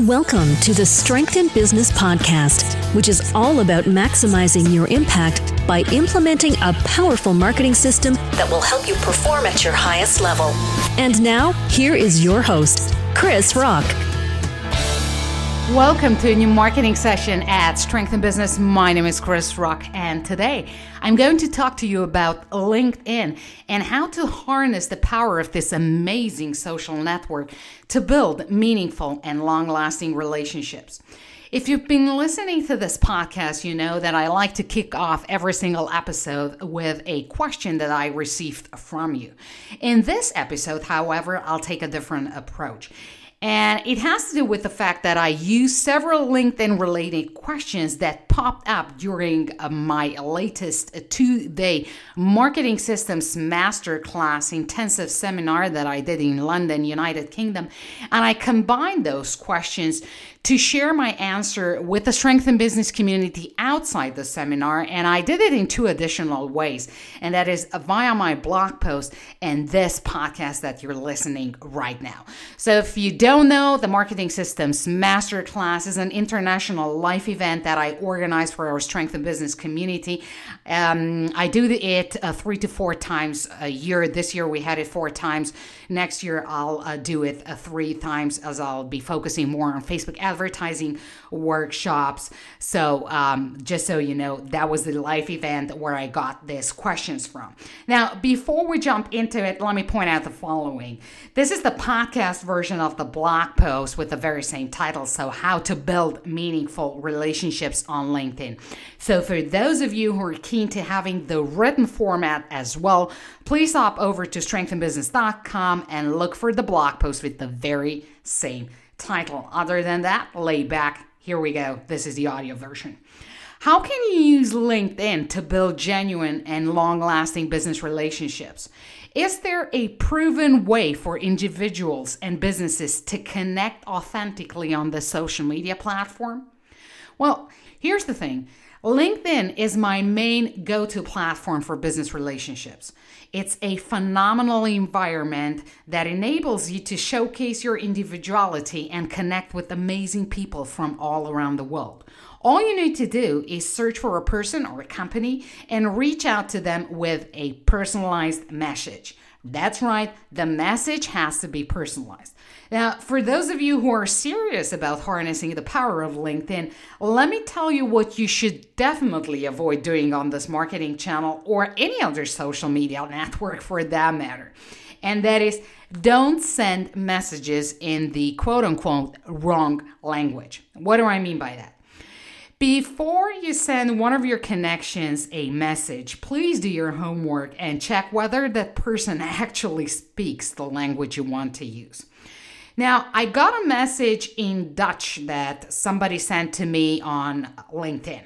Welcome to the Strength in Business podcast, which is all about maximizing your impact by implementing a powerful marketing system that will help you perform at your highest level. And now, here is your host, Chris Rock. Welcome to a new marketing session at Strength in Business. My name is Chris Rock, and today I'm going to talk to you about LinkedIn and how to harness the power of this amazing social network to build meaningful and long lasting relationships. If you've been listening to this podcast, you know that I like to kick off every single episode with a question that I received from you. In this episode, however, I'll take a different approach. And it has to do with the fact that I used several LinkedIn related questions that popped up during uh, my latest two day marketing systems masterclass intensive seminar that I did in London, United Kingdom. And I combined those questions to share my answer with the Strength in Business community outside the seminar. And I did it in two additional ways, and that is via my blog post and this podcast that you're listening right now. So if you don't know, the Marketing Systems Masterclass is an international life event that I organize for our Strength in Business community. Um, I do it uh, three to four times a year. This year we had it four times. Next year I'll uh, do it uh, three times as I'll be focusing more on Facebook advertising workshops. So, um, just so you know, that was the live event where I got these questions from. Now, before we jump into it, let me point out the following. This is the podcast version of the blog post with the very same title. So, How to Build Meaningful Relationships on LinkedIn. So, for those of you who are keen to having the written format as well, please hop over to strengthinbusiness.com and look for the blog post with the very same title. Other than that, lay back. Here we go. This is the audio version. How can you use LinkedIn to build genuine and long lasting business relationships? Is there a proven way for individuals and businesses to connect authentically on the social media platform? Well, here's the thing LinkedIn is my main go to platform for business relationships. It's a phenomenal environment that enables you to showcase your individuality and connect with amazing people from all around the world. All you need to do is search for a person or a company and reach out to them with a personalized message. That's right, the message has to be personalized. Now, for those of you who are serious about harnessing the power of LinkedIn, let me tell you what you should definitely avoid doing on this marketing channel or any other social media network for that matter. And that is don't send messages in the quote unquote wrong language. What do I mean by that? Before you send one of your connections a message, please do your homework and check whether that person actually speaks the language you want to use. Now, I got a message in Dutch that somebody sent to me on LinkedIn.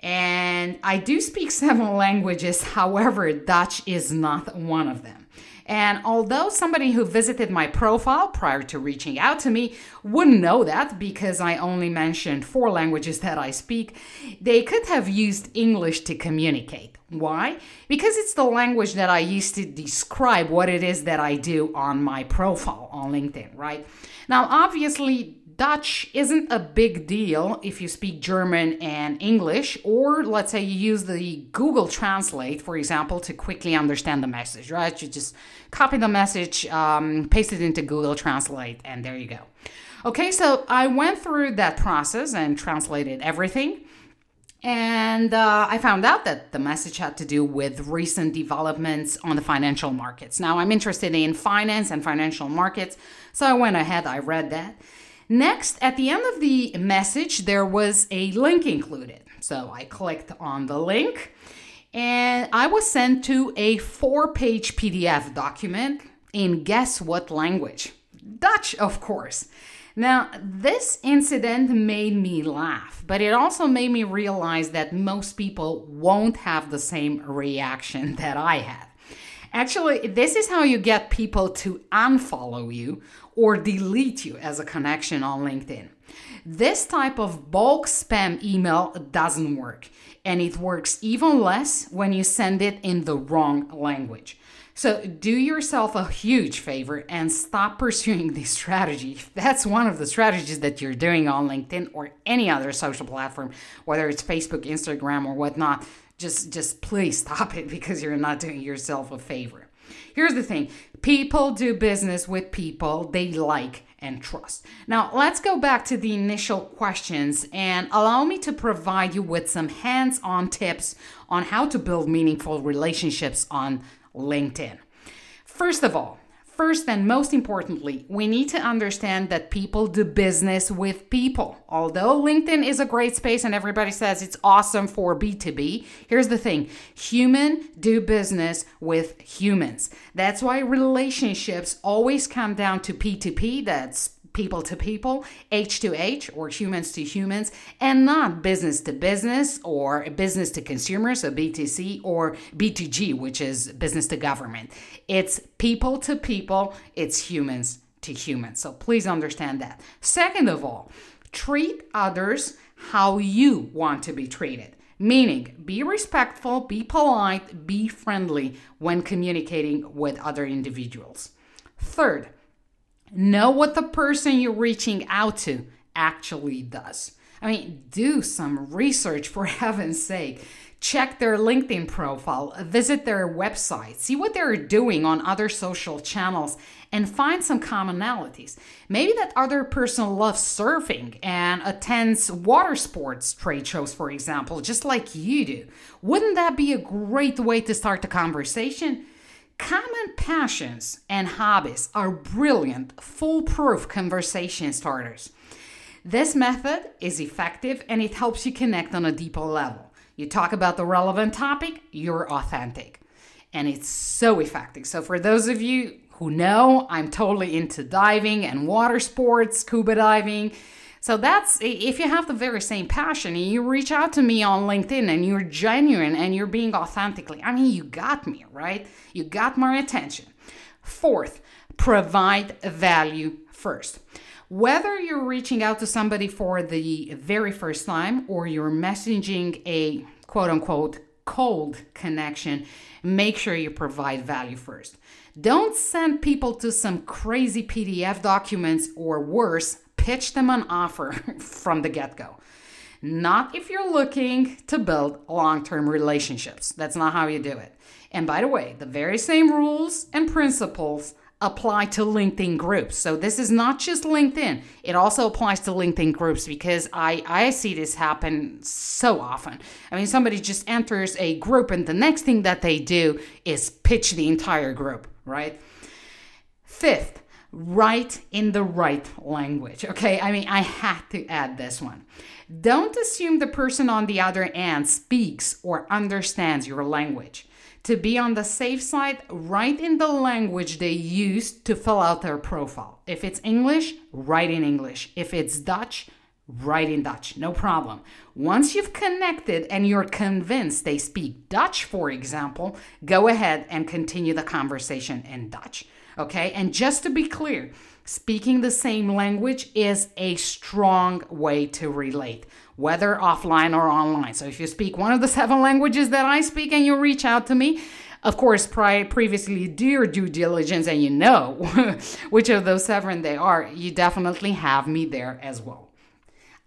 And I do speak several languages, however, Dutch is not one of them. And although somebody who visited my profile prior to reaching out to me wouldn't know that because I only mentioned four languages that I speak, they could have used English to communicate. Why? Because it's the language that I use to describe what it is that I do on my profile on LinkedIn, right? Now, obviously, Dutch isn't a big deal if you speak German and English, or let's say you use the Google Translate, for example, to quickly understand the message, right? You just copy the message, um, paste it into Google Translate, and there you go. Okay, so I went through that process and translated everything. And uh, I found out that the message had to do with recent developments on the financial markets. Now, I'm interested in finance and financial markets, so I went ahead, I read that. Next, at the end of the message, there was a link included. So I clicked on the link and I was sent to a four page PDF document in guess what language? Dutch, of course. Now, this incident made me laugh, but it also made me realize that most people won't have the same reaction that I had. Actually, this is how you get people to unfollow you or delete you as a connection on LinkedIn. This type of bulk spam email doesn't work, and it works even less when you send it in the wrong language. So, do yourself a huge favor and stop pursuing this strategy. If that's one of the strategies that you're doing on LinkedIn or any other social platform, whether it's Facebook, Instagram, or whatnot. Just, just please stop it because you're not doing yourself a favor. Here's the thing people do business with people they like and trust. Now, let's go back to the initial questions and allow me to provide you with some hands on tips on how to build meaningful relationships on LinkedIn. First of all, First and most importantly, we need to understand that people do business with people. Although LinkedIn is a great space and everybody says it's awesome for B2B, here's the thing human do business with humans. That's why relationships always come down to P2P, that's people to people, H to H, or humans to humans, and not business to business or business to consumer, so B2C, or B2G, which is business to government. It's people to people, it's humans to humans. So please understand that. Second of all, treat others how you want to be treated. Meaning, be respectful, be polite, be friendly when communicating with other individuals. Third, Know what the person you're reaching out to actually does. I mean, do some research for heaven's sake. Check their LinkedIn profile, visit their website, see what they're doing on other social channels, and find some commonalities. Maybe that other person loves surfing and attends water sports trade shows, for example, just like you do. Wouldn't that be a great way to start the conversation? Common passions and hobbies are brilliant, foolproof conversation starters. This method is effective and it helps you connect on a deeper level. You talk about the relevant topic, you're authentic. And it's so effective. So, for those of you who know, I'm totally into diving and water sports, scuba diving. So that's if you have the very same passion and you reach out to me on LinkedIn and you're genuine and you're being authentically, I mean, you got me, right? You got my attention. Fourth, provide value first. Whether you're reaching out to somebody for the very first time or you're messaging a quote unquote cold connection, make sure you provide value first. Don't send people to some crazy PDF documents or worse, pitch them an offer from the get go. Not if you're looking to build long term relationships. That's not how you do it. And by the way, the very same rules and principles apply to LinkedIn groups. So this is not just LinkedIn. It also applies to LinkedIn groups because I I see this happen so often. I mean somebody just enters a group and the next thing that they do is pitch the entire group, right? Fifth, write in the right language. Okay, I mean, I had to add this one. Don't assume the person on the other end speaks or understands your language. To be on the safe side, write in the language they use to fill out their profile. If it's English, write in English. If it's Dutch, write in Dutch, no problem. Once you've connected and you're convinced they speak Dutch, for example, go ahead and continue the conversation in Dutch. Okay, and just to be clear, speaking the same language is a strong way to relate, whether offline or online. So if you speak one of the seven languages that I speak and you reach out to me, of course, prior, previously do your due diligence and you know which of those seven they are, you definitely have me there as well.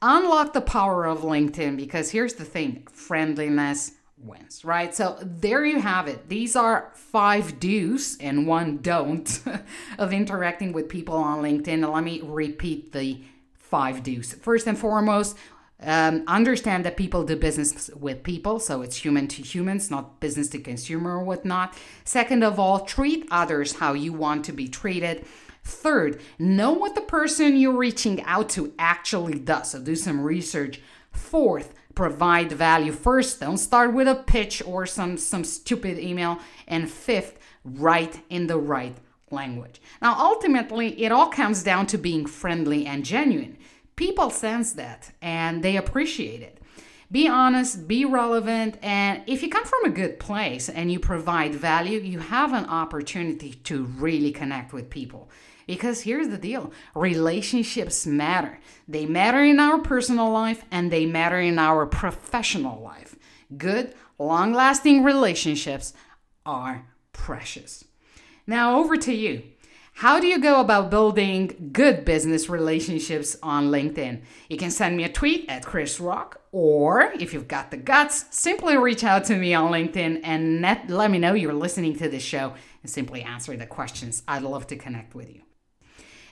Unlock the power of LinkedIn because here's the thing friendliness wins, right? So there you have it. These are five do's and one don't of interacting with people on LinkedIn. Let me repeat the five do's. First and foremost, um, understand that people do business with people, so it's human to humans, not business to consumer or whatnot. Second of all, treat others how you want to be treated. Third, know what the person you're reaching out to actually does, so do some research. Fourth, provide value first. Don't start with a pitch or some, some stupid email. And fifth, write in the right language. Now, ultimately, it all comes down to being friendly and genuine. People sense that and they appreciate it. Be honest, be relevant, and if you come from a good place and you provide value, you have an opportunity to really connect with people. Because here's the deal relationships matter. They matter in our personal life and they matter in our professional life. Good, long lasting relationships are precious. Now, over to you. How do you go about building good business relationships on LinkedIn? You can send me a tweet at Chris Rock, or if you've got the guts, simply reach out to me on LinkedIn and let, me know you're listening to this show and simply answer the questions. I'd love to connect with you.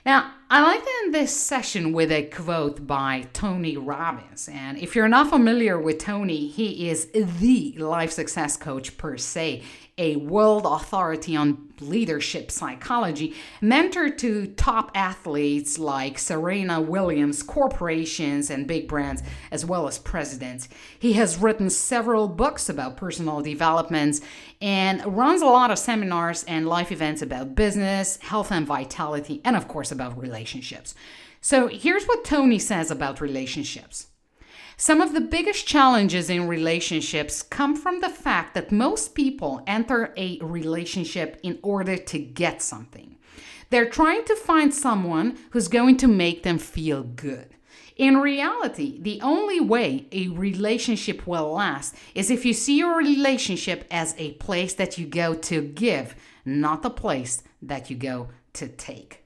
Now, I like to end this session with a quote by Tony Robbins. And if you're not familiar with Tony, he is the life success coach per se, a world authority on leadership psychology, mentor to top athletes like Serena Williams, corporations, and big brands, as well as presidents. He has written several books about personal developments and runs a lot of seminars and life events about business, health and vitality, and of course about relationships. So here's what Tony says about relationships. Some of the biggest challenges in relationships come from the fact that most people enter a relationship in order to get something. They're trying to find someone who's going to make them feel good. In reality, the only way a relationship will last is if you see your relationship as a place that you go to give, not a place that you go to take.